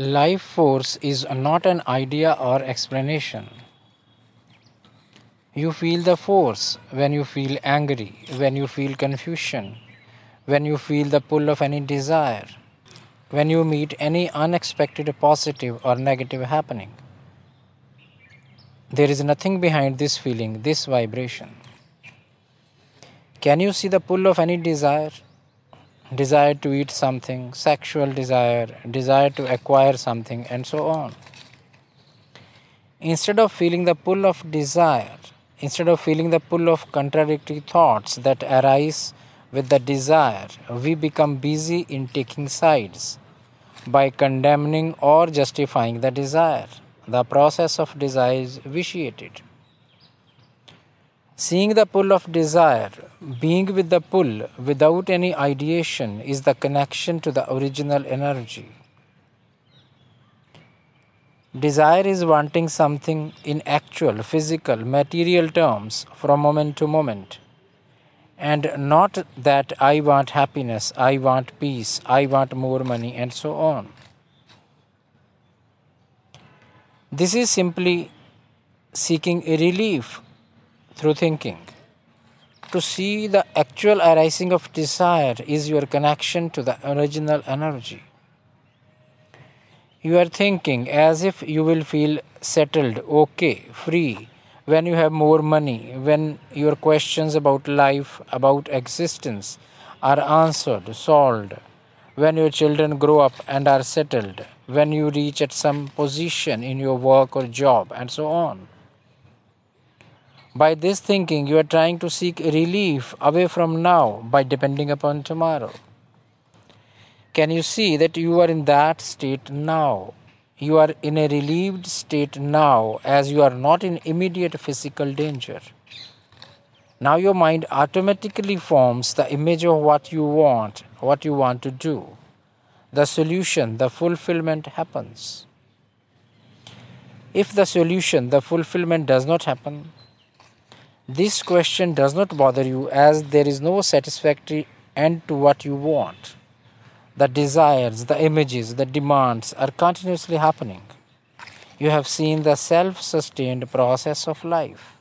Life force is not an idea or explanation. You feel the force when you feel angry, when you feel confusion, when you feel the pull of any desire, when you meet any unexpected positive or negative happening. There is nothing behind this feeling, this vibration. Can you see the pull of any desire? Desire to eat something, sexual desire, desire to acquire something, and so on. Instead of feeling the pull of desire, instead of feeling the pull of contradictory thoughts that arise with the desire, we become busy in taking sides by condemning or justifying the desire. The process of desire is vitiated. Seeing the pull of desire, being with the pull without any ideation, is the connection to the original energy. Desire is wanting something in actual, physical, material terms from moment to moment. And not that I want happiness, I want peace, I want more money, and so on. This is simply seeking a relief through thinking. To see the actual arising of desire is your connection to the original energy. You are thinking as if you will feel settled, okay, free when you have more money, when your questions about life, about existence are answered, solved, when your children grow up and are settled, when you reach at some position in your work or job, and so on. By this thinking, you are trying to seek relief away from now by depending upon tomorrow. Can you see that you are in that state now? You are in a relieved state now as you are not in immediate physical danger. Now your mind automatically forms the image of what you want, what you want to do. The solution, the fulfillment happens. If the solution, the fulfillment does not happen, this question does not bother you as there is no satisfactory end to what you want. The desires, the images, the demands are continuously happening. You have seen the self sustained process of life.